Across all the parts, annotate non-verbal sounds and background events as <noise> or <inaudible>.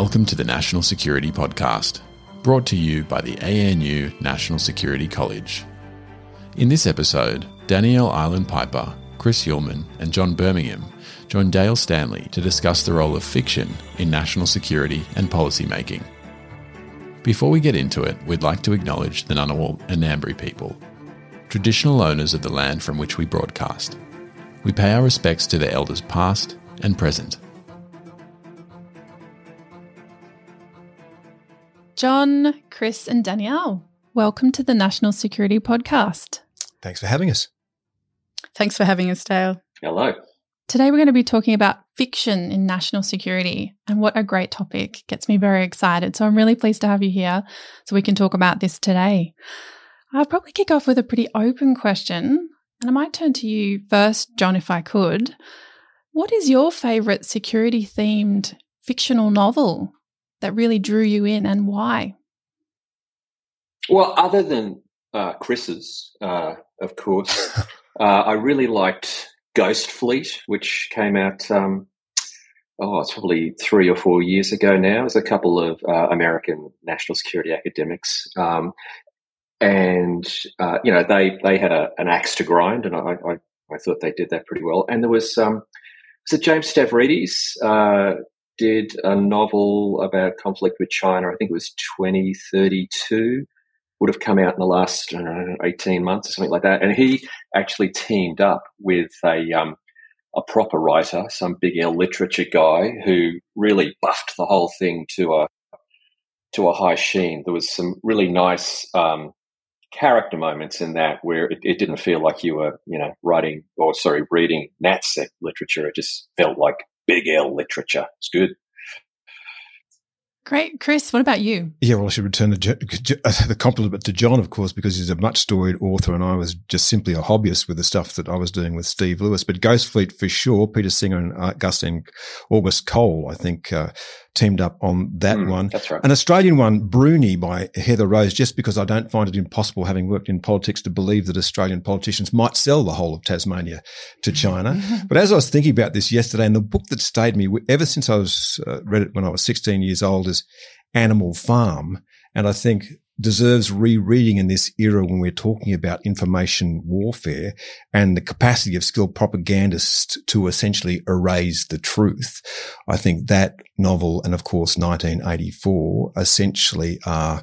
Welcome to the National Security Podcast, brought to you by the ANU National Security College. In this episode, Danielle Ireland-Piper, Chris Uhlmann, and John Birmingham join Dayle Stanley to discuss the role of fiction in national security and policy making. Before we get into it, we'd like to acknowledge the Ngunnawal and Ngambri people, traditional owners of the land from which we broadcast. We pay our respects to their elders past and present. John, Chris, and Danielle, welcome to the National Security Podcast. Thanks for having us. Thanks for having us, Dayle. Hello. Today, we're going to be talking about fiction in national security, and what a great topic. Gets me very excited. So, I'm really pleased to have you here so we can talk about this today. I'll probably kick off with a pretty open question, and I might turn to you first, John, if I could. What is your favorite security themed fictional novel that really drew you in and why? Well, other than uh, Chris's, uh, of course, <laughs> uh, I really liked Ghost Fleet, which came out, um, oh, it's probably three or four years ago now. There's a couple of uh, American national security academics. Um, and, uh, you know, they, they had a, an axe to grind, and I, I, I, thought they did that pretty well. And there was, um, was it James Stavridis? Did a novel about conflict with China. I think it was 2032. Would have come out in the last know, 18 months or something like that. And he actually teamed up with a, um, a proper writer, some big L literature guy who really buffed the whole thing to a, to a high sheen. There was some really nice, um, character moments in that where it, it, didn't feel like you were, you know, writing or sorry, reading NatSec literature. It just felt like big L literature. It's good. Great. Chris, what about you? Yeah, well, I should return the, uh, the compliment to John, of course, because he's a much storied author and I was just simply a hobbyist with the stuff that I was doing with Steve Lewis. But Ghost Fleet for sure, Peter Singer and Augustine August Cole, I think, uh, teamed up on that mm, one. That's right. An Australian one, Bruny by Heather Rose, just because I don't find it impossible, having worked in politics, to believe that Australian politicians might sell the whole of Tasmania to China. <laughs> but as I was thinking about this yesterday, and the book that stayed me ever since I was uh, read it when I was 16 years old is Animal Farm. And I think deserves rereading in this era when we're talking about information warfare and the capacity of skilled propagandists to essentially erase the truth. I think that novel and of course 1984 essentially are,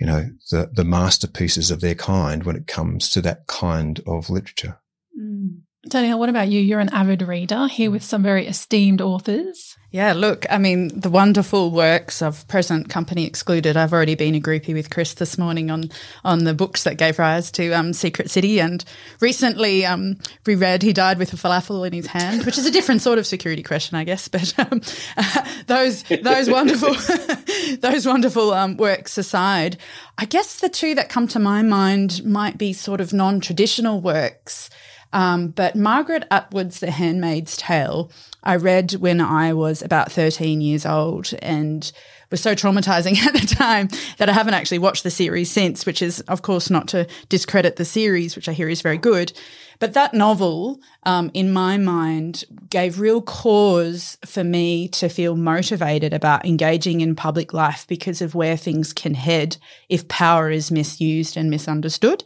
you know, the, the masterpieces of their kind when it comes to that kind of literature. Mm. Danielle, what about you? You're an avid reader here with some very esteemed authors. Yeah, look, I mean, the wonderful works of Present Company Excluded. I've already been a groupie with Chris this morning on on the books that gave rise to um, Secret City, and recently um, reread He Died with a Falafel in His Hand, which is a different sort of security question, I guess. <laughs> But um, uh, <laughs> those those wonderful <laughs> those wonderful um, works aside, I guess the two that come to my mind might be sort of non traditional works. Um, but Margaret Atwood's The Handmaid's Tale, I read when I was about 13 years old and was so traumatizing <laughs> at the time that I haven't actually watched the series since, which is, of course, not to discredit the series, which I hear is very good. But that novel, um, in my mind, gave real cause for me to feel motivated about engaging in public life because of where things can head if power is misused and misunderstood.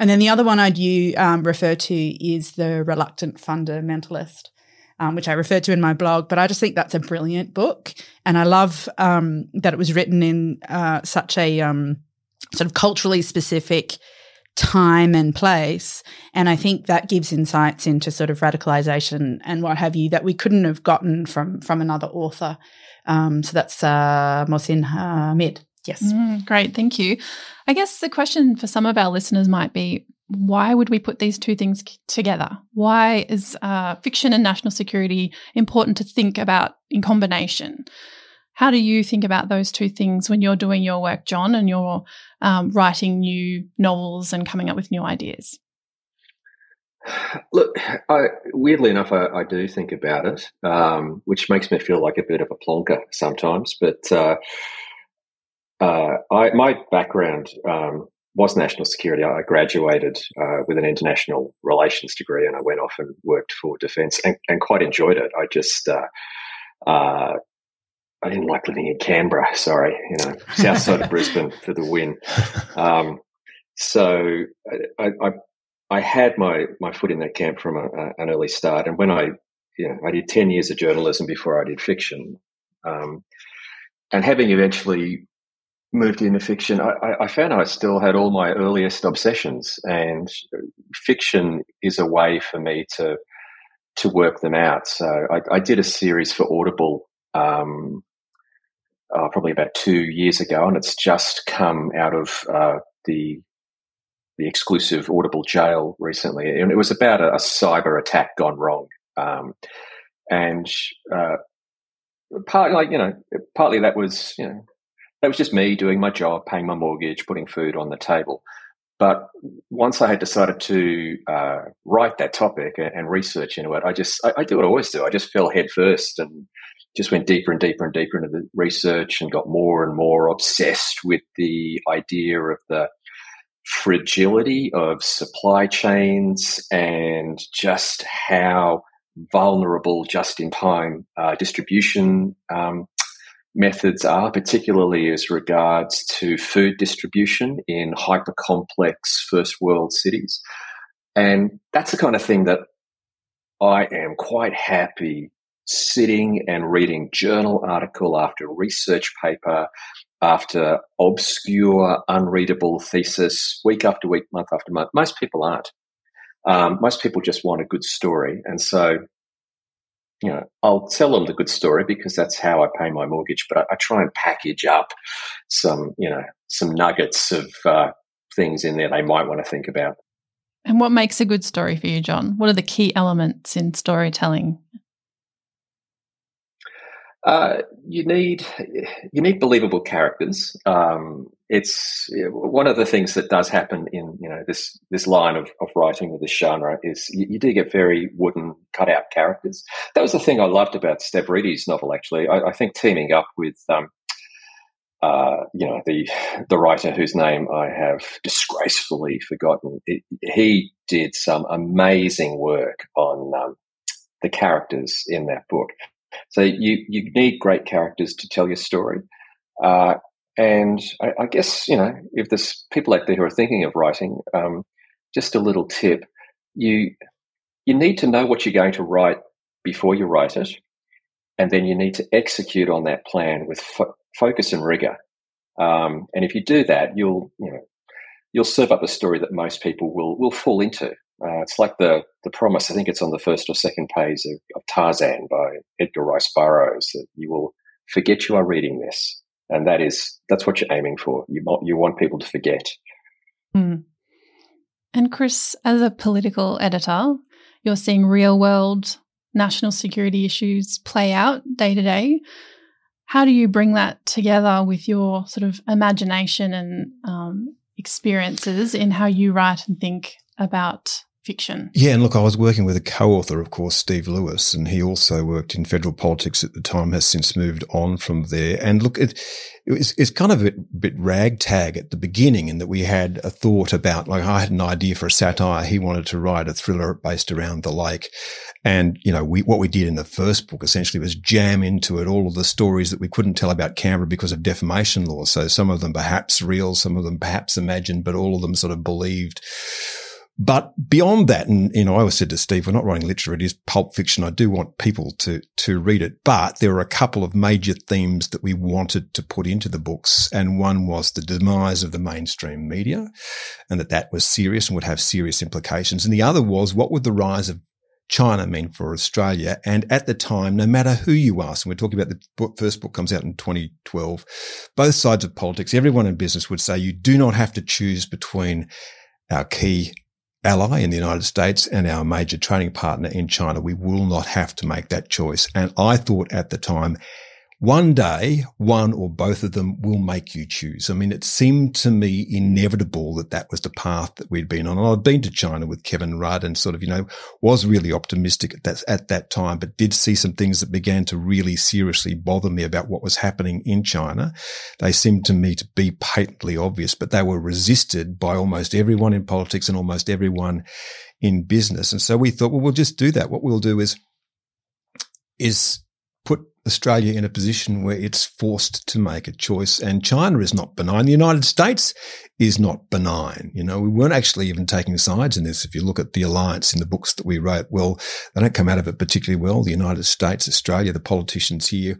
And then the other one I'd you um, refer to is the Reluctant Fundamentalist. Um, which I referred to in my blog, but I just think that's a brilliant book. And I love um, that it was written in uh, such a um, sort of culturally specific time and place. And I think that gives insights into sort of radicalization and what have you that we couldn't have gotten from from another author. Um, so that's uh, Mohsin Hamid. Yes. Mm, great. Thank you. I guess the question for some of our listeners might be why would we put these two things together? Why is uh, fiction and national security important to think about in combination? How do you think about those two things when you're doing your work, John, and you're um, writing new novels and coming up with new ideas? <sighs> Look, I, weirdly enough, I, I, do think about it, um, which makes me feel like a bit of a plonker sometimes. But uh, uh, I, my background um, was national security. I graduated uh, with an international relations degree, and I went off and worked for defence, and, and quite enjoyed it. I just uh, uh, I didn't like living in Canberra. Sorry, you know, south side of <laughs> Brisbane for the win. Um, so I, I, I, had my my foot in that camp from a, a, an early start, and when I you know I did ten years of journalism before I did fiction, um, and having eventually moved into fiction, I, I, found I still had all my earliest obsessions, and fiction is a way for me to to work them out. So I, I did a series for Audible um, uh, probably about two years ago, and it's just come out of uh, the the exclusive Audible jail recently, and it was about a, a cyber attack gone wrong, um, and uh, partly, like you know, partly that was you know that was just me doing my job, paying my mortgage, putting food on the table. But once I had decided to uh, write that topic and, and, research into it, I just I, I, do what I always do. I just fell headfirst and just went deeper and deeper and deeper into the research and got more and more obsessed with the idea of the fragility of supply chains and just how vulnerable just in time uh, distribution um, methods are, particularly as regards to food distribution in hyper complex first world cities. And that's the kind of thing that I am quite happy sitting and reading journal article after research paper after obscure, unreadable thesis week after week, month after month. Most people aren't. Um, most people just want a good story. And so, you know, I'll tell them the good story because that's how I pay my mortgage, but I, I try and package up some, you know, some nuggets of uh, things in there they might want to think about. And what makes a good story for you, John? What are the key elements in storytelling? Uh, you need you need believable characters. Um, it's one of the things that does happen in you know this this line of, of writing with this genre is you, you, do get very wooden cutout characters. That was the thing I loved about Stavridis' novel. Actually, I, I think teaming up with um, uh, you know the the writer whose name I have disgracefully forgotten. It, he did some amazing work on um, the characters in that book. So you you need great characters to tell your story. Uh, and I, I, guess you know if there's people out there who are thinking of writing, um, just a little tip: you you need to know what you're going to write before you write it, and then you need to execute on that plan with fo- focus and rigor. Um, and if you do that, you'll you know you'll serve up a story that most people will will fall into. Uh, it's like the the promise. I think it's on the first or second page of, of, Tarzan by Edgar Rice Burroughs that you will forget you are reading this, and that is that's what you're aiming for. You want you want people to forget. Mm. And Chris, as a political editor, you're seeing real world national security issues play out day to day. How do you bring that together with your sort of imagination and um, experiences in how you write and think about fiction. Yeah, and look, I was working with a co-author, of course, Steve Lewis, and he also worked in federal politics at the time, has since moved on from there. And look, it, it's, it's kind of a bit, bit ragtag at the beginning in that we had a thought about, like, I had an idea for a satire. He wanted to write a thriller based around the lake. And, you know, we, what we did in the first book essentially was jam into it all of the stories that we couldn't tell about Canberra because of defamation law. So some of them perhaps real, some of them perhaps imagined, but all of them sort of believed but beyond that, and you know, I always said to Steve, we're not writing literature; it is pulp fiction. I do want people to to read it, but there are a couple of major themes that we wanted to put into the books, and one was the demise of the mainstream media, and that that was serious and would have serious implications, and the other was what would the rise of China mean for Australia? And at the time, no matter who you ask, and we're talking about the book, first book comes out in 2012, both sides of politics, everyone in business would say you do not have to choose between our key ally in the United States and our major trading partner in China. We will not have to make that choice. And I thought at the time, one day, one or both of them will make you choose. I mean, it seemed to me inevitable that that was the path that we'd been on. And I'd been to China with Kevin Rudd and sort of, you know, was really optimistic at that, at that time, but did see some things that began to really seriously bother me about what was happening in China. They seemed to me to be patently obvious, but they were resisted by almost everyone in politics and almost everyone in business. And so we thought, well, we'll just do that. What we'll do is, is Australia in a position where it's forced to make a choice. And China is not benign. The United States is not benign. You know, we weren't actually even taking sides in this. If you look at the alliance in the books that we wrote, well, they don't come out of it particularly well. The United States, Australia, the politicians here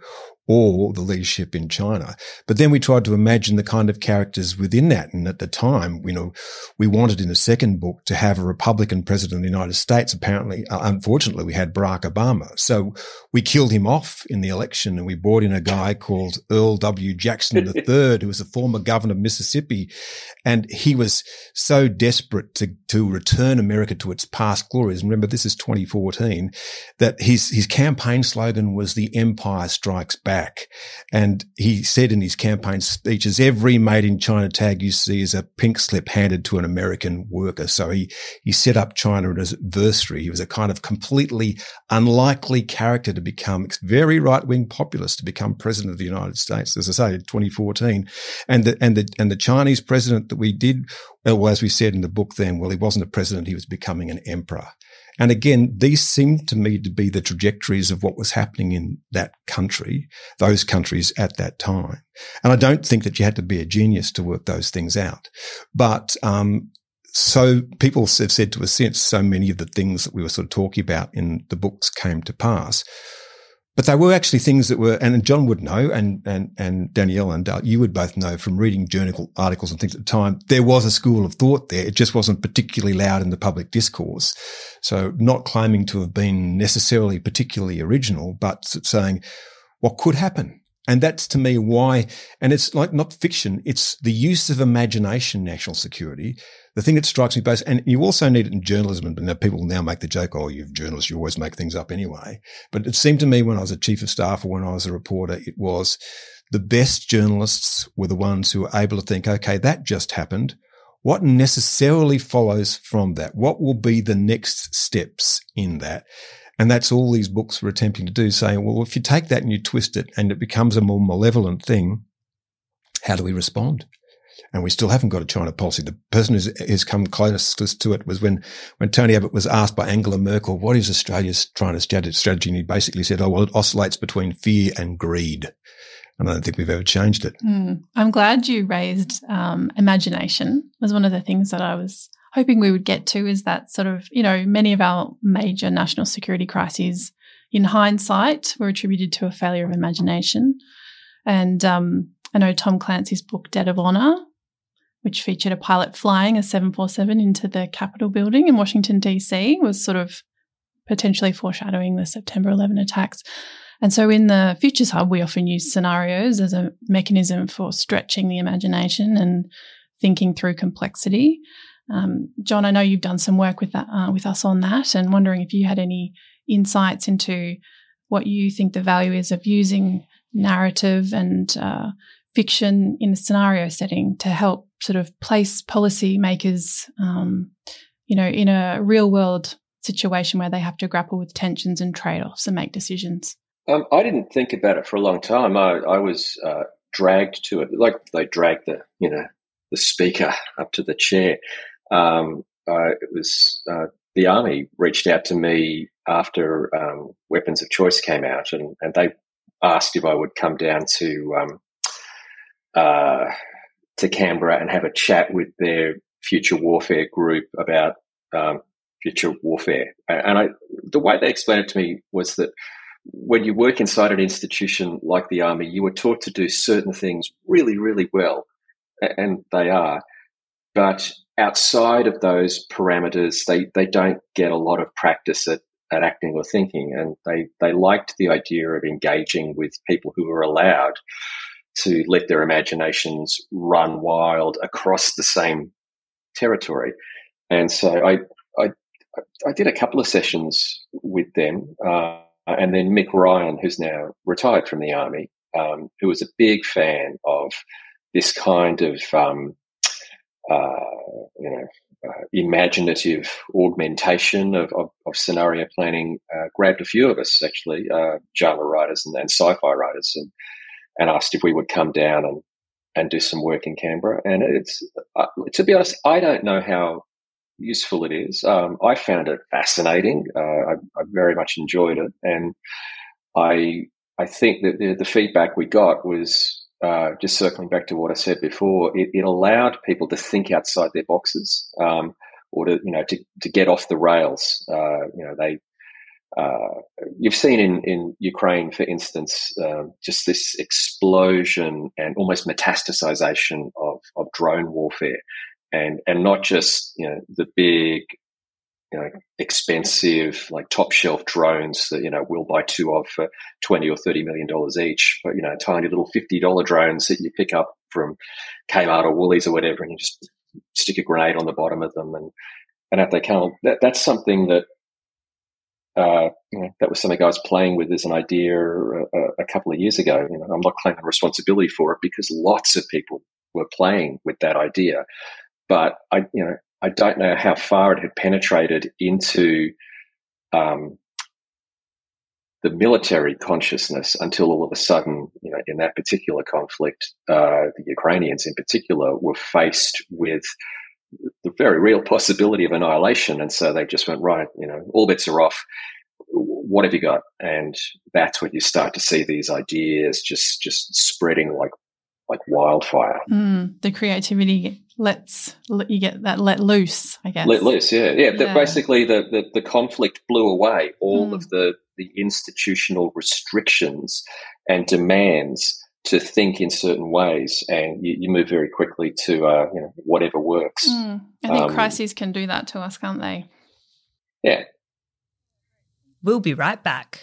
or the leadership in China. But then we tried to imagine the kind of characters within that. And at the time, you know, we wanted in the second book to have a Republican president of the United States. Apparently, uh, unfortunately, we had Barack Obama. So we killed him off in the election and we brought in a guy called Earl W. Jackson <laughs> III, who was a former governor of Mississippi. And he was so desperate to, to return America to its past glories. And remember, this is 2014 that his, his campaign slogan was the empire strikes back back. And he said in his campaign speeches, every made in China tag you see is a pink slip handed to an American worker. So he, he set up China as adversary. He was a kind of completely unlikely character to become very right wing populist to become president of the United States. As I say, 2014. And the, and the, and the Chinese president that we did, uh, well, as we said in the book then, well, he wasn't a president. He was becoming an emperor. And again, these seem to me to be the trajectories of what was happening in that country, those countries at that time. And I don't think that you had to be a genius to work those things out. But, um, so people have said to us since so many of the things that we were sort of talking about in the books came to pass. But they were actually things that were, and John would know, and and and Danielle and uh, you would both know from reading journal articles and things at the time. There was a school of thought there. It just wasn't particularly loud in the public discourse. So, not claiming to have been necessarily particularly original, but saying what could happen. And that's to me why, and it's like not fiction, it's the use of imagination, national security, the thing that strikes me most, and you also need it in journalism, and people now make the joke, oh, you're journalists, you always make things up anyway. But it seemed to me when I was a chief of staff or when I was a reporter, it was the best journalists were the ones who were able to think, okay, that just happened. What necessarily follows from that? What will be the next steps in that? And that's all these books were attempting to do, saying, well, if you take that and you twist it and it becomes a more malevolent thing, how do we respond? and we still haven't got a China policy. The person who's, who's come closest to it was when, when Tony Abbott was asked by Angela Merkel, what is Australia's China strategy? And he basically said, oh, well, it oscillates between fear and greed. And I don't think we've ever changed it. Mm. I'm glad you raised um, imagination was one of the things that I was hoping we would get to is that sort of, you know, many of our major national security crises in hindsight were attributed to a failure of imagination. And um, I know Tom Clancy's book, Debt of Honor, which featured a pilot flying a 747 into the Capitol building in Washington, D.C., was sort of potentially foreshadowing the September 11 attacks. And so in the Futures Hub, we often use scenarios as a mechanism for stretching the imagination and thinking through complexity. Um, John, I know you've done some work with that uh, with us on that, and wondering if you had any insights into what you think the value is of using narrative and uh, fiction in a scenario setting to help sort of place policymakers, um, you know, in a real world situation where they have to grapple with tensions and trade offs and make decisions? Um, I didn't think about it for a long time. I, I was uh, dragged to it, like they dragged the, you know, the speaker <laughs> up to the chair. Um, uh, it was uh, the army reached out to me after um, Weapons of Choice came out, and, and they asked if I would come down to um, uh, to Canberra and have a chat with their future warfare group about um, future warfare. And I, the way they explained it to me was that when you work inside an institution like the army, you were taught to do certain things really, really well, and they are. But outside of those parameters, they, they don't get a lot of practice at, at acting or thinking. And they, they liked the idea of engaging with people who were allowed to let their imaginations run wild across the same territory. and so I, I, I did a couple of sessions with them, uh, and then Mick Ryan, who's now retired from the army, um, who was a big fan of this kind of um, you know uh, imaginative augmentation of, of, of scenario planning uh, grabbed a few of us actually uh, genre writers and, and, sci-fi writers and and asked if we would come down and and do some work in Canberra. And it's uh, to be honest I don't know how useful it is. Um, I found it fascinating. Uh, I, I, very much enjoyed it. And I I think that the, the feedback we got was uh, just circling back to what I said before, it, it allowed people to think outside their boxes, um, or to you know to, to get off the rails. Uh, you know, they uh, you've seen in in Ukraine, for instance, um, just this explosion and almost metastasization of of drone warfare, and and not just you know the big you know, expensive, like top shelf drones that, you know, we'll buy two of for 20 or 30 million dollars each, but, you know, tiny little $50 drones that you pick up from Kmart or Woolies or whatever, and you just stick a grenade on the bottom of them and, and if they come, that, that's something that, uh, you know, that was something I was playing with as an idea a, a couple of years ago. You know, I'm not claiming responsibility for it because lots of people were playing with that idea. But I, you know, I don't know how far it had penetrated into um, the military consciousness until all of a sudden, you know, in that particular conflict, uh, the Ukrainians in particular were faced with the very real possibility of annihilation. And so they just went, right, you know, all bets are off. What have you got? And that's when you start to see these ideas just, just spreading like like wildfire. Mm, the creativity lets you get that let loose, I guess. Let loose, yeah, yeah. yeah. basically, the, the, the conflict blew away all mm. of the the institutional restrictions and demands to think in certain ways, and you, you move very quickly to uh, you know whatever works. Mm. I think um, crises can do that to us, can't they? Yeah. We'll be right back.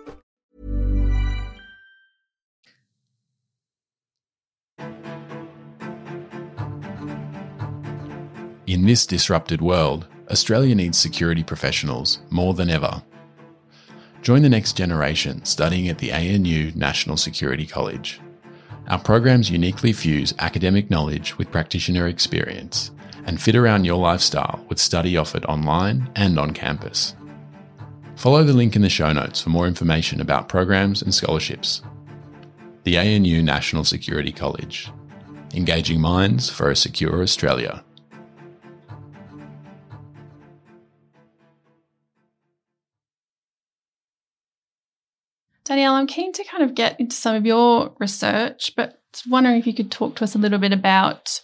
In this disrupted world, Australia needs security professionals more than ever. Join the next generation studying at the ANU National Security College. Our programs uniquely fuse academic knowledge with practitioner experience and fit around your lifestyle with study offered online and on campus. Follow the link in the show notes for more information about programs and scholarships. The ANU National Security College. Engaging minds for a secure Australia. Danielle, I'm keen to kind of get into some of your research, but wondering if you could talk to us a little bit about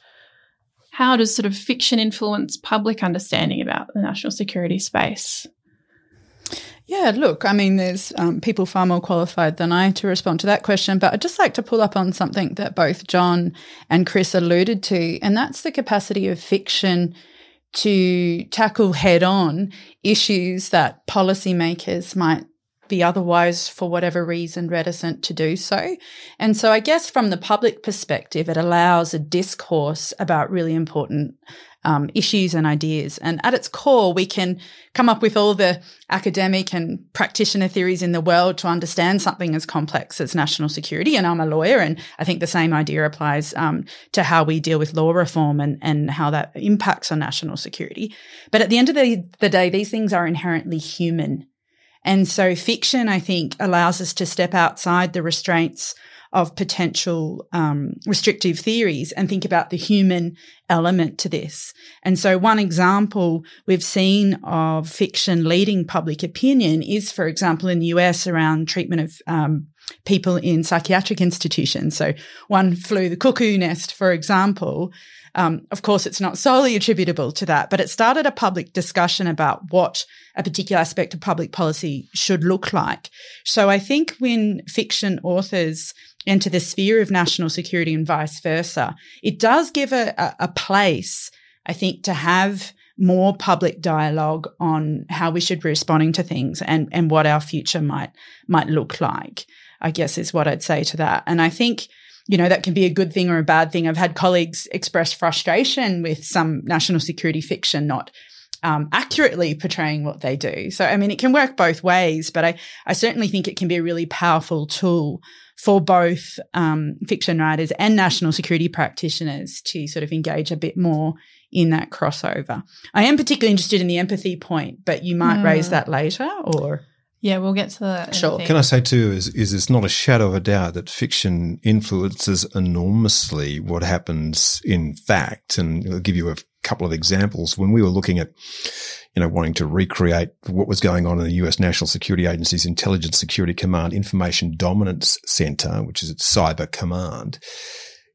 how does sort of fiction influence public understanding about the national security space? Yeah, look, I mean, there's um, people far more qualified than I to respond to that question, but I'd just like to pull up on something that both John and Chris alluded to, and that's the capacity of fiction to tackle head on issues that policymakers might be otherwise, for whatever reason, reticent to do so. And so I guess from the public perspective, it allows a discourse about really important um, issues and ideas. And at its core, we can come up with all the academic and practitioner theories in the world to understand something as complex as national security. And I'm a lawyer, and I think the same idea applies um, to how we deal with law reform and, and how that impacts on national security. But at the end of the, the day, these things are inherently human. And so fiction, I think, allows us to step outside the restraints of potential um, restrictive theories and think about the human element to this. And so, one example we've seen of fiction leading public opinion is, for example, in the US around treatment of um, people in psychiatric institutions. So one flew the cuckoo nest, for example. Um, of course, it's not solely attributable to that, but it started a public discussion about what a particular aspect of public policy should look like. So I think when fiction authors enter the sphere of national security and vice versa, it does give a, a, place, I think, to have more public dialogue on how we should be responding to things and, and what our future might might look like. I guess is what I'd say to that. And I think, you know, that can be a good thing or a bad thing. I've had colleagues express frustration with some national security fiction not um, accurately portraying what they do. So, I mean, it can work both ways, but I, I certainly think it can be a really powerful tool for both um, fiction writers and national security practitioners to sort of engage a bit more in that crossover. I am particularly interested in the empathy point, but you might mm. raise that later or. Yeah, we'll get to that. Sure. Can I say too is is it's not a shadow of a doubt that fiction influences enormously what happens in fact, and I'll give you a couple of examples. When we were looking at, you know, wanting to recreate what was going on in the U.S. National Security Agency's Intelligence Security Command Information Dominance Center, which is its cyber command,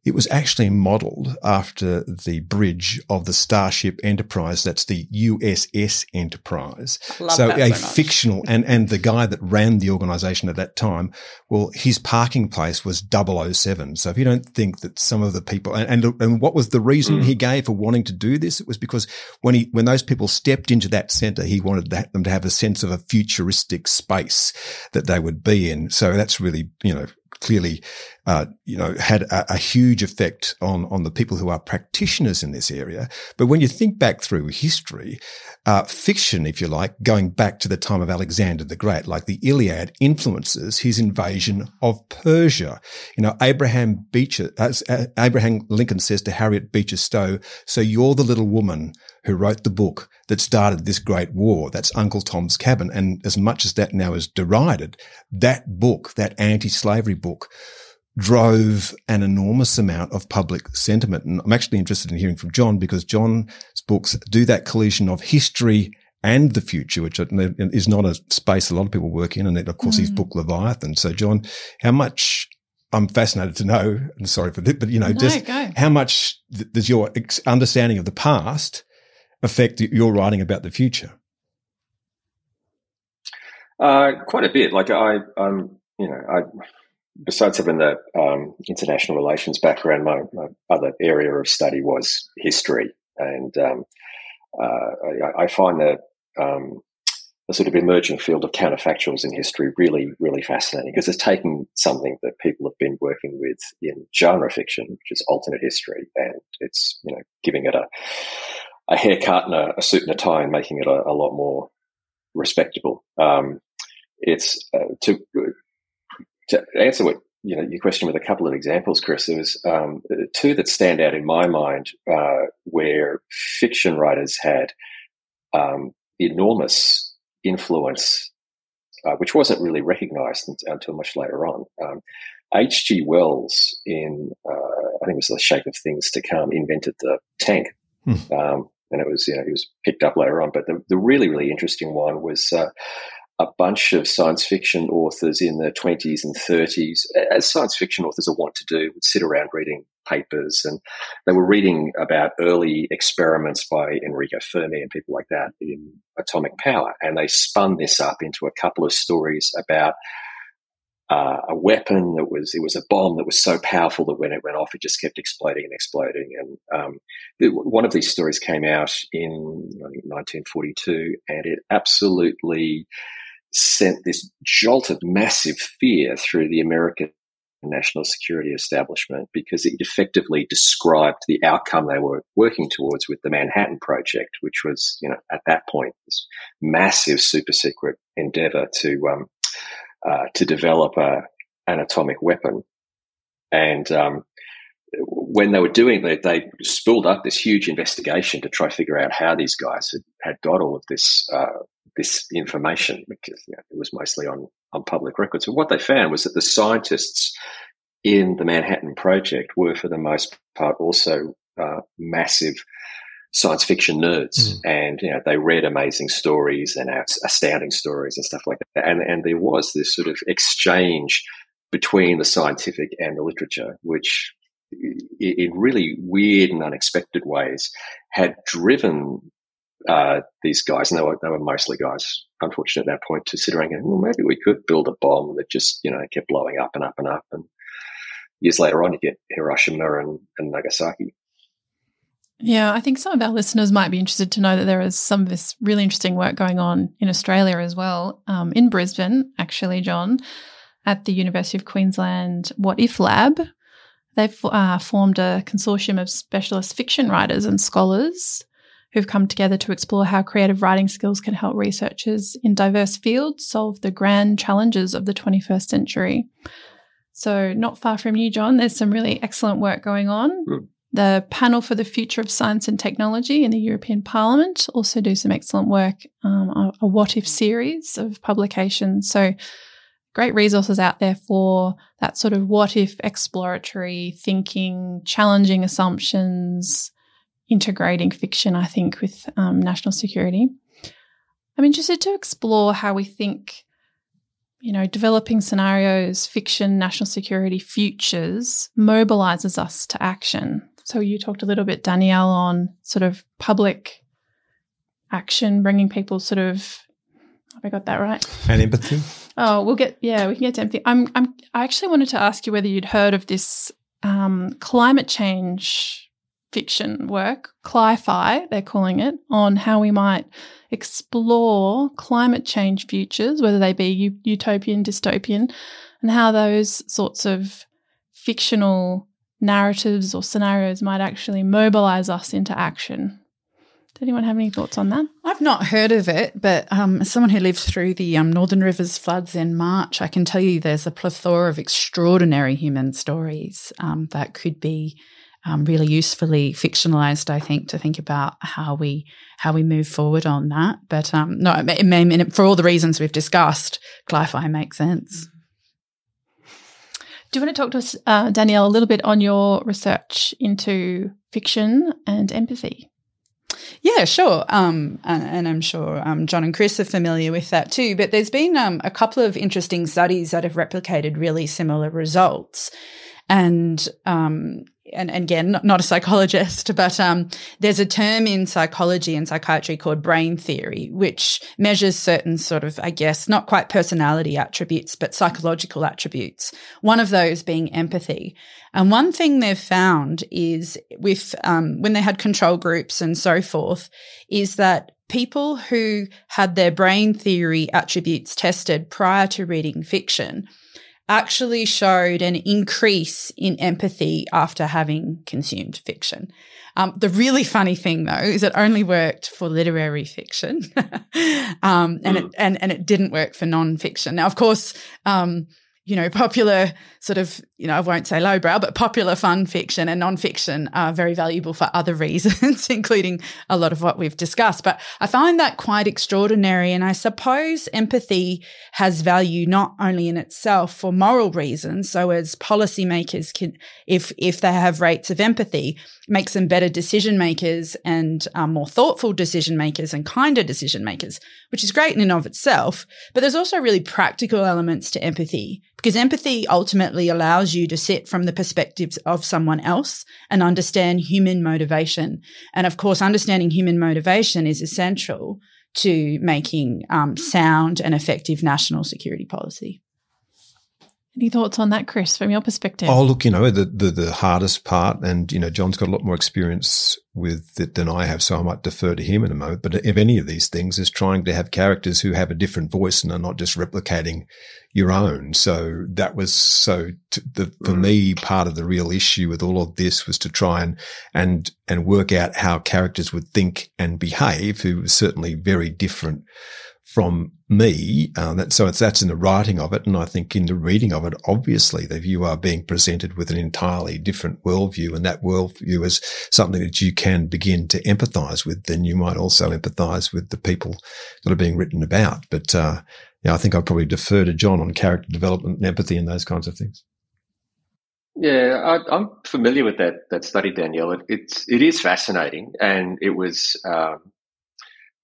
it was actually modeled after the bridge of the Starship Enterprise. That's the USS Enterprise. Love so a so fictional and, and the guy that ran the organization at that time, well, his parking place was 007. So if you don't think that some of the people and, and, and what was the reason Mm. he gave for wanting to do this? It was because when he, when those people stepped into that center, he wanted that- them to have a sense of a futuristic space that they would be in. So that's really, you know, clearly, uh, you know, had a, a huge effect on on the people who are practitioners in this area. But when you think back through history, uh, fiction, if you like, going back to the time of Alexander the Great, like the Iliad, influences his invasion of Persia. You know, Abraham Beecher, as uh, Abraham Lincoln says to Harriet Beecher Stowe, "So you're the little woman who wrote the book that started this great war. That's Uncle Tom's Cabin. And as much as that now is derided, that book, that anti-slavery book, drove an enormous amount of public sentiment. And I'm actually interested in hearing from John because John's books do that collision of history and the future, which is not a space a lot of people work in. And then, of course, his Mm. book Leviathan. So, John, how much I'm fascinated to know, and sorry for this, but you know, No, just go. how much th- does your ex- understanding of the past affect your writing about the future? Uh, quite a bit. Like I, I'm, you know, I besides having the um, international relations background, my, my other area of study was history, and um, uh, I, I find that um, the sort of emerging field of counterfactuals in history really, really fascinating because it's taking something that people have been working with in genre fiction, which is alternate history, and it's you know giving it a a haircut and a, a suit and a tie and making it a, a lot more respectable. Um, it's uh, to to answer what you know your question with a couple of examples, Chris. There was um, two that stand out in my mind uh, where fiction writers had um, enormous influence, uh, which wasn't really recognised until much later on. Um, H.G. Wells, in uh, I think it was The Shape of Things to Come, invented the tank. Hmm. Um, and it was, you know, he was picked up later on. But the, the really, really interesting one was uh, a bunch of science fiction authors in the 20s and 30s, as science fiction authors are wont to do, would sit around reading papers and they were reading about early experiments by Enrico Fermi and people like that in atomic power. And they spun this up into a couple of stories about uh, a weapon that was it was a bomb that was so powerful that when it went off, it just kept exploding and exploding. And um, one of these stories came out in 1942, and it absolutely sent this jolt of massive fear through the American national security establishment because it effectively described the outcome they were working towards with the Manhattan Project, which was, you know, at that point, this massive super secret endeavor to um, uh, to develop a, an atomic weapon. And um, when they were doing that, they spooled up this huge investigation to try to figure out how these guys had, had got all of this uh, this information because you know, it was mostly on on public records. And what they found was that the scientists in the Manhattan Project were, for the most part, also uh, massive science fiction nerds, Mm. and you know they read amazing stories and astounding stories and stuff like that. And and there was this sort of exchange between the scientific and the literature, which in really weird and unexpected ways had driven uh, these guys, and they were, they were mostly guys, unfortunately, at that point, to sit around and well, maybe we could build a bomb that just, you know, kept blowing up and up and up. And years later on, you get Hiroshima and, and Nagasaki. Yeah, I think some of our listeners might be interested to know that there is some of this really interesting work going on in Australia as well, um, in Brisbane, actually, John, at the University of Queensland What If Lab. They've uh, formed a consortium of specialist fiction writers and scholars who've come together to explore how creative writing skills can help researchers in diverse fields solve the grand challenges of the 21st century. So, not far from you, John, there's some really excellent work going on. The Panel for the Future of Science and Technology in the European Parliament also do some excellent work, um, a, a What If series of publications. So, great resources out there for that sort of what if exploratory thinking, challenging assumptions, integrating fiction, I think, with um, national security. I'm interested to explore how we think, you know, developing scenarios, fiction, national security futures mobilizes us to action. So you talked a little bit, Danielle, on sort of public action, bringing people sort of. Have I got that right? And empathy. Oh, we'll get yeah, we can get to empathy. I'm I'm I actually wanted to ask you whether you'd heard of this um, climate change fiction work, Cli-Fi, they're calling it, on how we might explore climate change futures, whether they be utopian, dystopian, and how those sorts of fictional narratives or scenarios might actually mobilize us into action. Does anyone have any thoughts on that? I've not heard of it, but um, as someone who lived through the um, Northern Rivers floods in March, I can tell you there's a plethora of extraordinary human stories um, that could be um, really usefully fictionalized, I think, to think about how we how we move forward on that. But um, no, it may, for all the reasons we've discussed, Cli-Fi makes sense. Do you want to talk to us, uh, Danielle, a little bit on your research into fiction and empathy? Yeah, sure. Um, and, and, I'm sure um, John and Chris are familiar with that too. But there's been um, a couple of interesting studies that have replicated really similar results. And um, and, again, not, a psychologist, <laughs> but um, there's a term in psychology and psychiatry called brain theory, which measures certain sort of, I guess, not quite personality attributes, but psychological attributes. One of those being empathy. And one thing they've found is with um, when they had control groups and so forth, is that people who had their brain theory attributes tested prior to reading fiction actually showed an increase in empathy after having consumed fiction. Um, the really funny thing, though, is it only worked for literary fiction, <laughs> um, and mm. it and and it didn't work for nonfiction. Now, of course, um, you know, popular sort of, you know, I won't say lowbrow, but popular fun fiction and nonfiction are very valuable for other <laughs> reasons, including a lot of what we've discussed. But I find that quite extraordinary. And I suppose empathy has value not only in itself for moral reasons. So as policymakers can, if, if they have rates of empathy, makes them better decision makers and um, more thoughtful decision makers and kinder decision makers, which is great in and of itself. But there's also really practical elements to empathy because empathy ultimately allows you to sit from the perspectives of someone else and understand human motivation. And of course, understanding human motivation is essential to making um, sound and effective national security policy. Any thoughts on that, Chris, from your perspective? Oh, look, you know, the, the, the hardest part, and, you know, John's got a lot more experience with it than I have, so I might defer to him in a moment. But if any of these things is trying to have characters who have a different voice and are not just replicating your own. So that was so the, for mm. me, part of the real issue with all of this was to try and, and, and work out how characters would think and behave, who were certainly very different from me. Uh, that, so it's, that's in the writing of it. And I think in the reading of it, obviously that you are being presented with an entirely different worldview and that worldview is something that you can begin to empathize with. Then you might also empathize with the people that are being written about. But, uh, yeah, I think I'd probably defer to John on character development and empathy and those kinds of things. Yeah, I, am familiar with that that study, Danielle. It, it's it is fascinating, and it was um,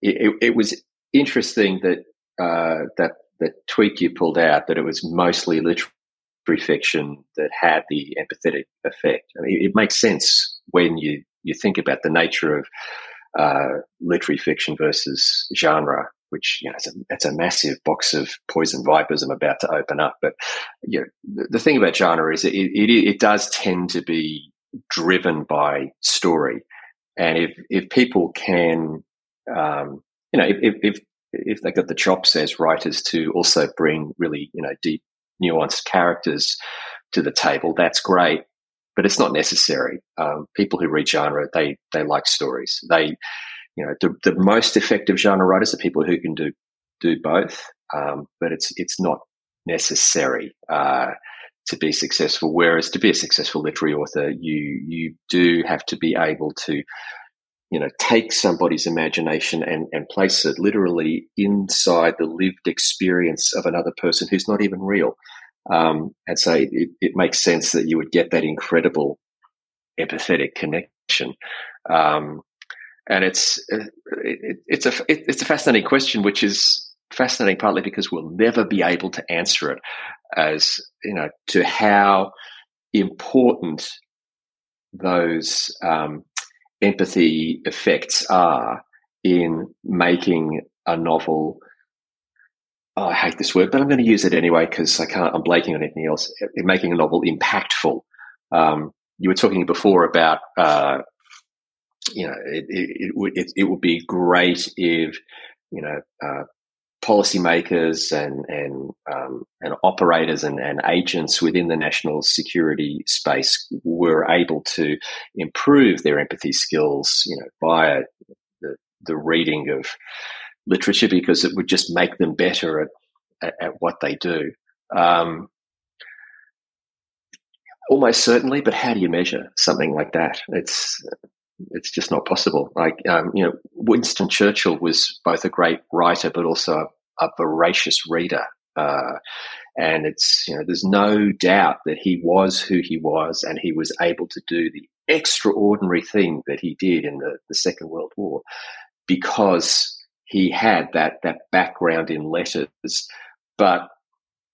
it, it, was interesting that uh, that that tweet you pulled out that it was mostly literary fiction that had the empathetic effect. I mean, it makes sense when you, you think about the nature of uh, literary fiction versus genre, which you know, it's a, it's a massive box of poison vipers I'm about to open up. But you know, the, the thing about genre is it, it, it does tend to be driven by story, and if if people can, um, you know, if, if if they've got the chops as writers to also bring really you know deep, nuanced characters to the table, that's great. But it's not necessary. Um, people who read genre, they they like stories. They you know, the, the most effective genre writers are people who can do do both. Um, but it's it's not necessary uh, to be successful. Whereas to be a successful literary author, you you do have to be able to, you know, take somebody's imagination and and place it literally inside the lived experience of another person who's not even real. Um, and so it, it makes sense that you would get that incredible empathetic connection. Um, and it's it, it's a it, it's a fascinating question, which is fascinating partly because we'll never be able to answer it as you know to how important those um, empathy effects are in making a novel. Oh, I hate this word, but I'm going to use it anyway because I can't. I'm blanking on anything else. In making a novel impactful. Um, you were talking before about uh, you know, it, it, it would it, it, would be great if you know uh, policymakers and and um, and operators and, and agents within the national security space were able to improve their empathy skills, you know, via the, the reading of literature because it would just make them better at at, at what they do. Um, almost certainly, but how do you measure something like that? It's it's just not possible. Like, um, you know, Winston Churchill was both a great writer, but also a, voracious reader. Uh, and it's, you know, there's no doubt that he was who he was and he was able to do the extraordinary thing that he did in the, the Second World War because he had that, that background in letters. But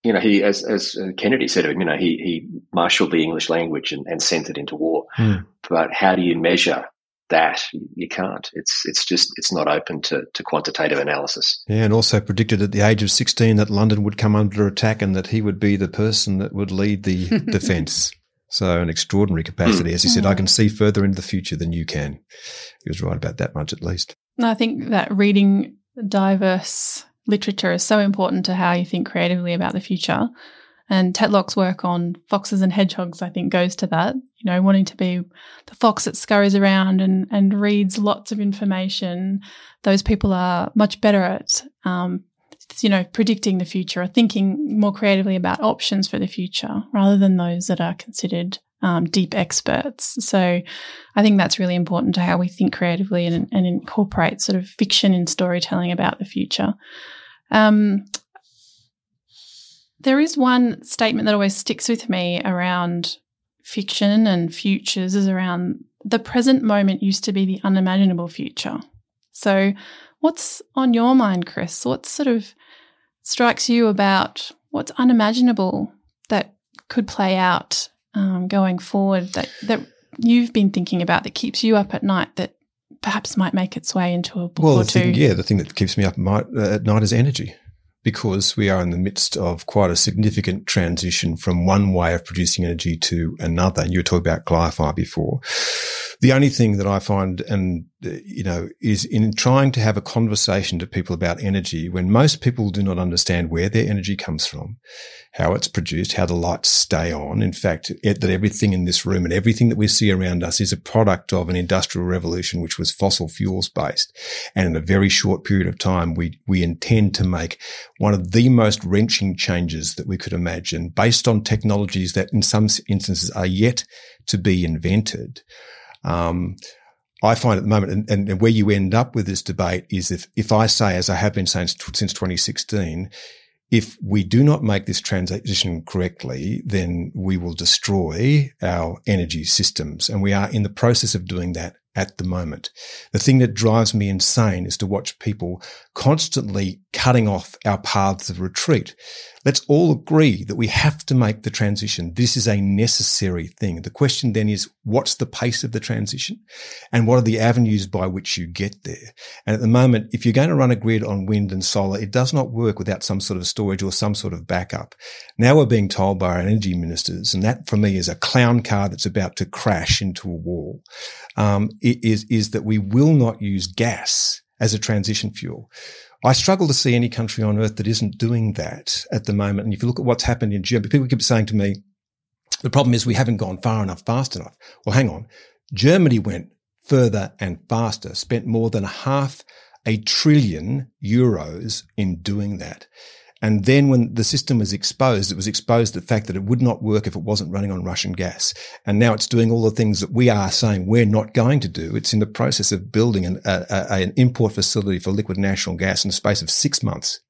you know, he, as, as Kennedy said of him, you know, he, he marshaled the English language and, and sent it into war. Mm. But how do you measure that you can't. It's it's just it's not open to, to quantitative analysis. Yeah, and also predicted at the age of sixteen that London would come under attack and that he would be the person that would lead the <laughs> defence. So an extraordinary capacity. As he said, I can see further into the future than you can. He was right about that much at least. I think that reading diverse literature is so important to how you think creatively about the future. And Tetlock's work on foxes and hedgehogs, I think, goes to that. You know, wanting to be the fox that scurries around and, and reads lots of information. Those people are much better at, um, you know, predicting the future or thinking more creatively about options for the future rather than those that are considered um, deep experts. So I think that's really important to how we think creatively and, and incorporate sort of fiction in storytelling about the future. Um, there is one statement that always sticks with me around fiction and futures is around the present moment used to be the unimaginable future. So, what's on your mind, Chris? What sort of strikes you about what's unimaginable that could play out um, going forward that, that you've been thinking about that keeps you up at night that perhaps might make its way into a book well, or two? Thing, yeah, the thing that keeps me up at night is energy because we are in the midst of quite a significant transition from one way of producing energy to another. And you were talking about Glyphire before. The only thing that I find, and you know, is in trying to have a conversation to people about energy when most people do not understand where their energy comes from, how it's produced, how the lights stay on. In fact, it, that everything in this room and everything that we see around us is a product of an industrial revolution, which was fossil fuels based. And in a very short period of time, we, we intend to make one of the most wrenching changes that we could imagine based on technologies that in some instances are yet to be invented. Um, I find at the moment, and, and, where you end up with this debate is if, if I say, as I have been saying since 2016, if we do not make this transition correctly, then we will destroy our energy systems. And we are in the process of doing that at the moment. The thing that drives me insane is to watch people constantly cutting off our paths of retreat. Let's all agree that we have to make the transition. This is a necessary thing. The question then is, what's the pace of the transition? And what are the avenues by which you get there? And at the moment, if you're going to run a grid on wind and solar, it does not work without some sort of storage or some sort of backup. Now we're being told by our energy ministers, and that for me is a clown car that's about to crash into a wall, um, is, is that we will not use gas as a transition fuel. I struggle to see any country on earth that isn't doing that at the moment. And if you look at what's happened in Germany, people keep saying to me, the problem is we haven't gone far enough, fast enough. Well, hang on. Germany went further and faster, spent more than half a trillion euros in doing that. And then when the system was exposed, it was exposed to the fact that it would not work if it wasn't running on Russian gas. And now it's doing all the things that we are saying we're not going to do. It's in the process of building an, a, a, an import facility for liquid natural gas in the space of six months.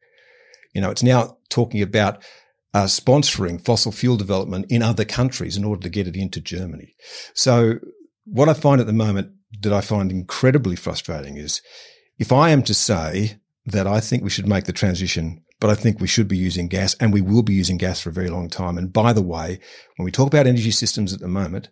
You know, it's now talking about uh, sponsoring fossil fuel development in other countries in order to get it into Germany. So what I find at the moment that I find incredibly frustrating is if I am to say that I think we should make the transition but I think we should be using gas and we will be using gas for a very long time. And by the way, when we talk about energy systems at the moment,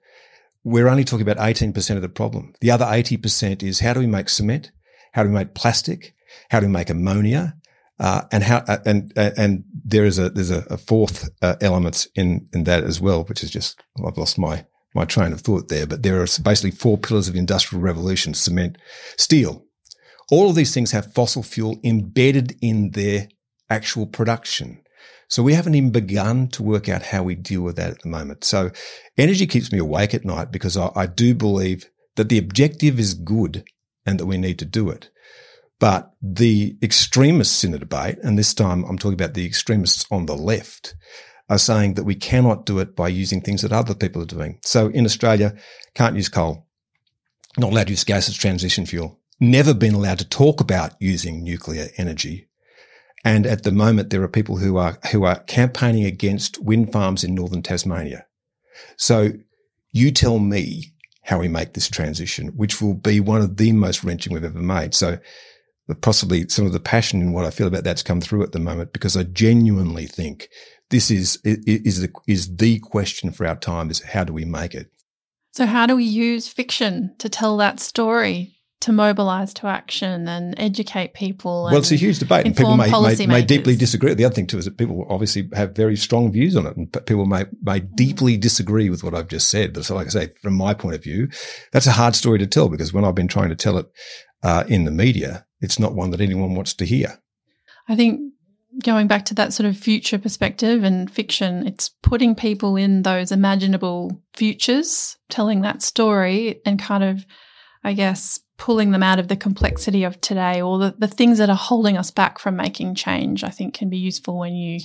we're only talking about 18% of the problem. The other 80% is how do we make cement? How do we make plastic? How do we make ammonia? Uh, and how, uh, and, uh, and there is a, there's a, a fourth uh, element in, in that as well, which is just, I've lost my, my train of thought there, but there are basically four pillars of the industrial revolution, cement, steel. All of these things have fossil fuel embedded in their actual production. So we haven't even begun to work out how we deal with that at the moment. So energy keeps me awake at night because I, I do believe that the objective is good and that we need to do it. But the extremists in the debate, and this time I'm talking about the extremists on the left, are saying that we cannot do it by using things that other people are doing. So in Australia, can't use coal, not allowed to use gas as transition fuel, never been allowed to talk about using nuclear energy and at the moment, there are people who are, who are campaigning against wind farms in northern Tasmania. So you tell me how we make this transition, which will be one of the most wrenching we've ever made. So possibly some of the passion in what I feel about that's come through at the moment because I genuinely think this is, is the, is the question for our time is how do we make it? So how do we use fiction to tell that story? To mobilize to action and educate people. well, it's a huge debate, and people may, may, may, deeply disagree. The other thing too is that people obviously have very strong views on it, and people may may mm. deeply disagree with what I've just said. But so, like I say, from my point of view, that's a hard story to tell because when I've been trying to tell it uh, in the media, it's not one that anyone wants to hear. I think going back to that sort of future perspective and fiction, it's putting people in those imaginable futures, telling that story, and kind of, I guess, pulling them out of the complexity of today or the, the things that are holding us back from making change, I think can be useful when you.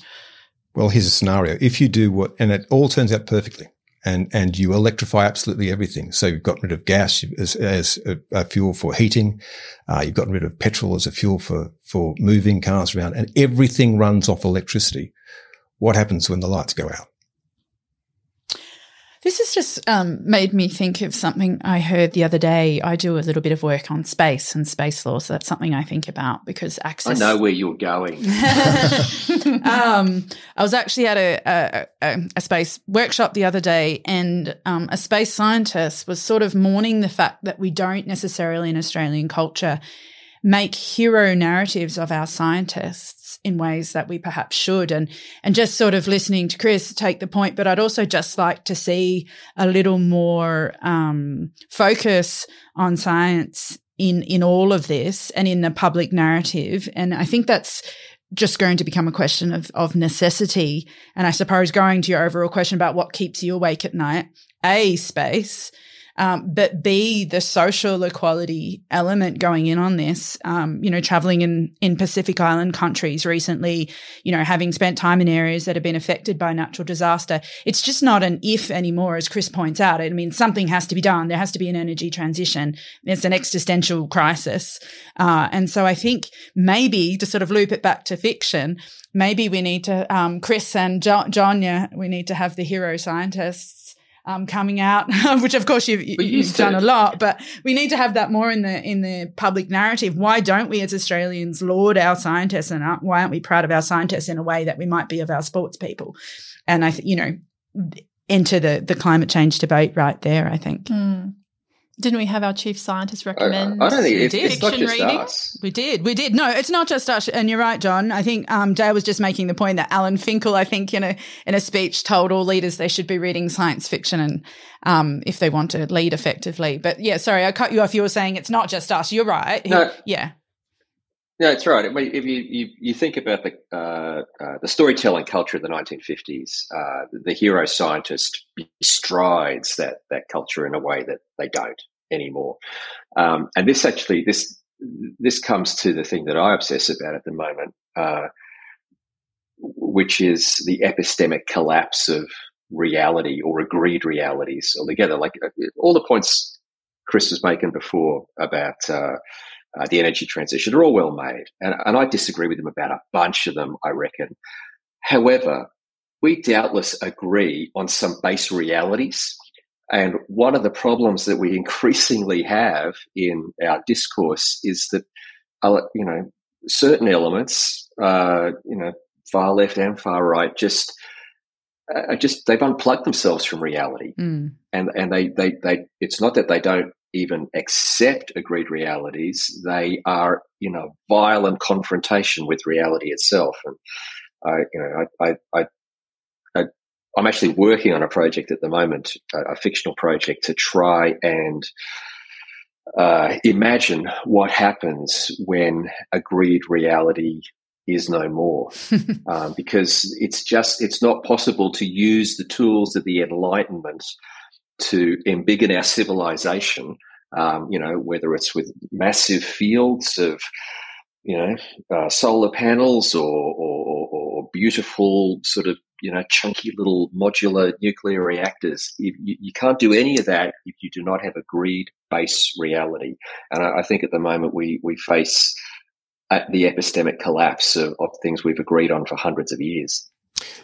Well, here's a scenario. If you do what, and it all turns out perfectly, and, and you electrify absolutely everything. So you've gotten rid of gas as, as a, a, fuel for heating. Uh, you've gotten rid of petrol as a fuel for, for moving cars around and everything runs off electricity. What happens when the lights go out? This has just um, made me think of something I heard the other day. I do a little bit of work on space and space law, so that's something I think about because access. I know where you're going. <laughs> <laughs> um, I was actually at a, a, a, space workshop the other day, and um, a space scientist was sort of mourning the fact that we don't necessarily in Australian culture make hero narratives of our scientists in ways that we perhaps should. And and just sort of listening to Chris take the point but I'd also just like to see a little more um, focus on science in in all of this and in the public narrative. And I think that's just going to become a question of of necessity. And I suppose going to your overall question about what keeps you awake at night a space um, but B, the social equality element going in on this, um, you know, traveling in, in Pacific Island countries recently, you know, having spent time in areas that have been affected by natural disaster, it's just not an if anymore, as Chris points out. I mean, something has to be done. There has to be an energy transition. It's an existential crisis. Uh, and so I think maybe to sort of loop it back to fiction, maybe we need to, um, Chris and yeah, we need to have the hero scientists um, coming out, <laughs> which of course you've, you've done a lot, but we need to have that more you've, you've done a lot, but we need to have that more in the in the public narrative. Why don't we as Australians laud our scientists and why aren't we proud of our scientists in a way that we might be of our sports people? And I, th- you know, enter the the climate change debate right there. I think. Mm. Didn't we have our chief scientist recommend? I, I don't think it's, it's not just reading? us. We did, we did. No, it's not just us. And you're right, John. I think um, Dayle was just making the point that Alan Finkel, I think, in a in a speech, told all leaders they should be reading science fiction and um, if they want to lead effectively. But yeah, sorry, I cut you off. You were saying it's not just us. You're right. No. Yeah. Yeah, that's right. If you you, you think about the uh, uh, the storytelling culture of the 1950s, uh, the hero scientist bestrides that that culture in a way that they don't anymore. Um, and this actually this this comes to the thing that I obsess about at the moment, uh, which is the epistemic collapse of reality or agreed realities altogether. Like uh, all the points Chris was making before about uh, the energy transition. They're all well made. And, and I disagree with them about a bunch of them, I reckon. However, we doubtless agree on some base realities. And one of the problems that we <laughs> increasingly have in our discourse is that, uh, you know, certain elements, uh, you know, far left and far right, just uh, just they've unplugged themselves from reality, mm. and and they they they. It's not that they don't even accept agreed realities, they are in a violent confrontation with reality itself. And I, you know, I, I, I, I am actually working on a project at the moment, a, a fictional project to try and uh, imagine what happens when agreed reality is no more <laughs> um, because it's just it's not possible to use the tools of the enlightenment to embiggen our civilization, um, you know, whether it's with massive fields of, you know, uh, solar panels or, or, or, beautiful sort of, you know, chunky little modular nuclear reactors. You, you, can't do any of that if you do not have agreed base reality. And I, I think at the moment we, we face the epistemic collapse of, of things we've agreed on for hundreds of years.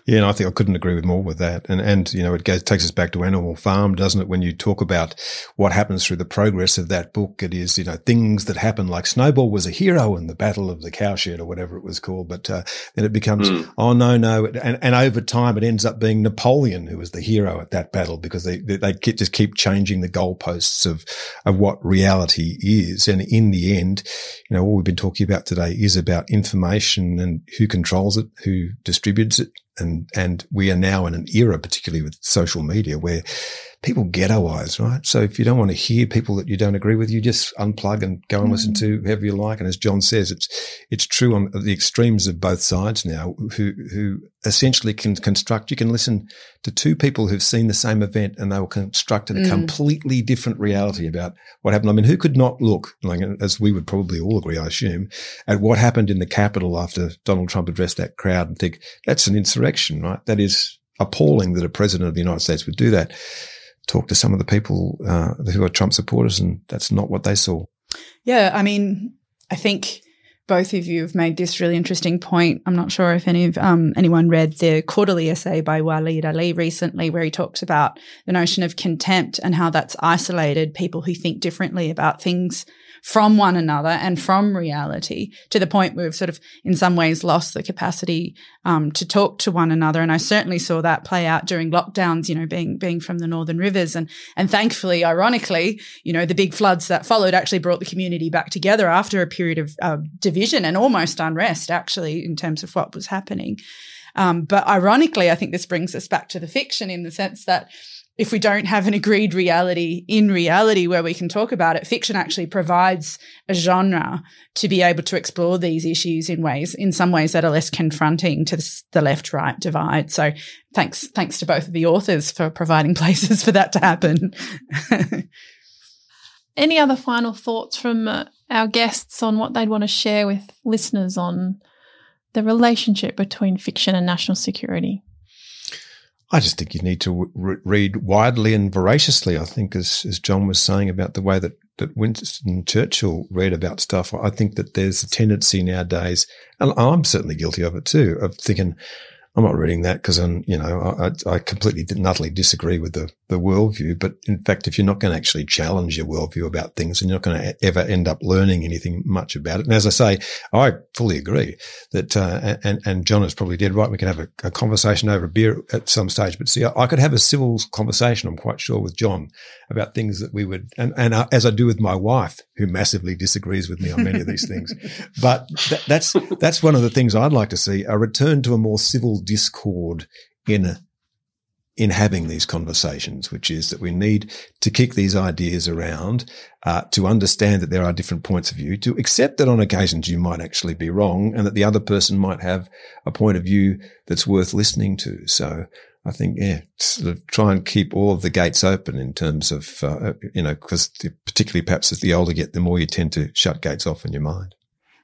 Yeah, and I think I couldn't agree with more with that. And and you know, it goes, takes us back to Animal Farm, doesn't it? When you talk about what happens through the progress of that book, it is you know things that happen like Snowball was a hero in the Battle of the Cowshed or whatever it was called, but uh, then it becomes mm. oh no no, and and over time it ends up being Napoleon who was the hero at that battle because they they, they just keep changing the goalposts of of what reality is, and in the end, you know, all we've been talking about today is about information and who controls it, who distributes it and, and we are now in an era, particularly with social media where people ghettoize, right? So if you don't want to hear people that you don't agree with, you just unplug and go and listen to mm. whoever you like. And as John says, it's, it's true on the extremes of both sides now who, who essentially can construct, you can listen to two people who've seen the same event and they will construct a mm. completely different reality about what happened. I mean, who could not look, like, as we would probably all agree, I assume, at what happened in the Capitol after Donald Trump addressed that crowd and think that's an insurrection, right? That is appalling that a president of the United States would do that talk to some of the people uh, who are Trump supporters, and that's not what they saw. Yeah, I mean, I think both of you have made this really interesting point. I'm not sure if any of um, anyone read the quarterly essay by Waleed Aly recently, where he talks about the notion of contempt and how that's isolated people who think differently about things from one another and from reality to the point where we've sort of, in some ways, lost the capacity um, to talk to one another. And I certainly saw that play out during lockdowns. You know, being being from the northern rivers, and and thankfully, ironically, you know, the big floods that followed actually brought the community back together after a period of uh, division and almost unrest, actually, in terms of what was happening. Um, but ironically, I think this brings us back to the fiction in the sense that if we don't have an agreed reality in reality where we can talk about it, fiction actually provides a genre to be able to explore these issues in ways, in some ways that are less confronting to the left right divide. So thanks, thanks to both of the authors for providing <laughs> places for that to happen. <laughs> Any other final thoughts from uh, our guests on what they'd want to share with listeners on the relationship between fiction and national security? I just think you need to re- read widely and voraciously. I think, as, as John was saying about the way that, that Winston Churchill read about stuff, I think that there's a tendency nowadays, and I'm certainly guilty of it too, of thinking, I'm not reading that because I'm, you know, I, I completely and utterly disagree with the, the worldview. But in fact, if you're not going to actually challenge your worldview about things and you're not going to ever end up learning anything much about it. And as I say, I fully agree that, uh, and, and John is probably dead right. We can have a, a, conversation over a beer at some stage. But see, I, I, could have a civil conversation, I'm quite sure, with John about things that we would, and, and uh, as I do with my wife, who massively disagrees with me on many of these things. <laughs> But that, that's, that's one of the things I'd like to see a return to a more civil discord in in having these conversations, which is that we need to kick these ideas around, uh, to understand that there are different points of view, to accept that on occasions you might actually be wrong and that the other person might have a point of view that's worth listening to. So I think, yeah, sort of try and keep all of the gates open in terms of, uh, you know, because particularly perhaps as the older you get, the more you tend to shut gates off in your mind.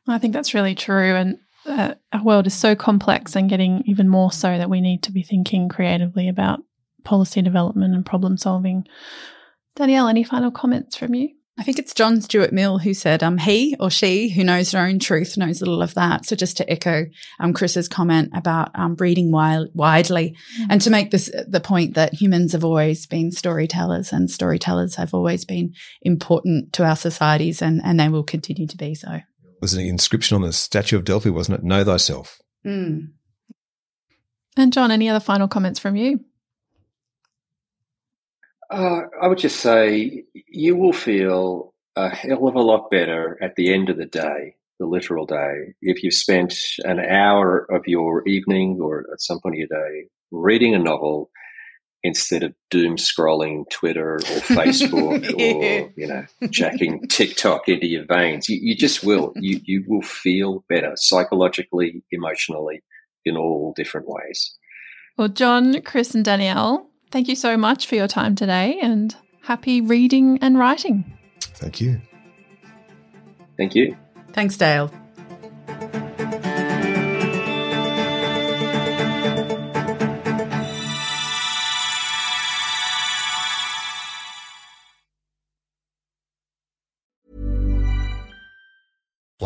I think that's really true. And uh, our world is so complex and getting even more so that we need to be thinking creatively about policy development and problem solving. Danielle, any final comments from you? I think it's John Stuart Mill who said, um, he or she who knows their own truth knows little of that. So just to echo um, Chris's comment about um, breeding wild, widely mm-hmm. and to make this the point that humans have always been storytellers and storytellers have always been important to our societies and, and they will continue to be so was an inscription on the statue of Delphi, wasn't it? Know thyself. Mm. And John, any other final comments from you? Uh, I would just say you will feel a hell of a lot better at the end of the day, the literal day, if you've spent an hour of your evening or at some point of your day reading a novel instead of doom scrolling Twitter or <laughs> Facebook or you know jacking TikTok into your veins. You, you just will. You you will feel better psychologically, emotionally, in all different ways. Well, John, Chris, and Danielle, thank you so much for your time today, and happy reading and writing. Thank you. Thank you. Thanks, Dayle.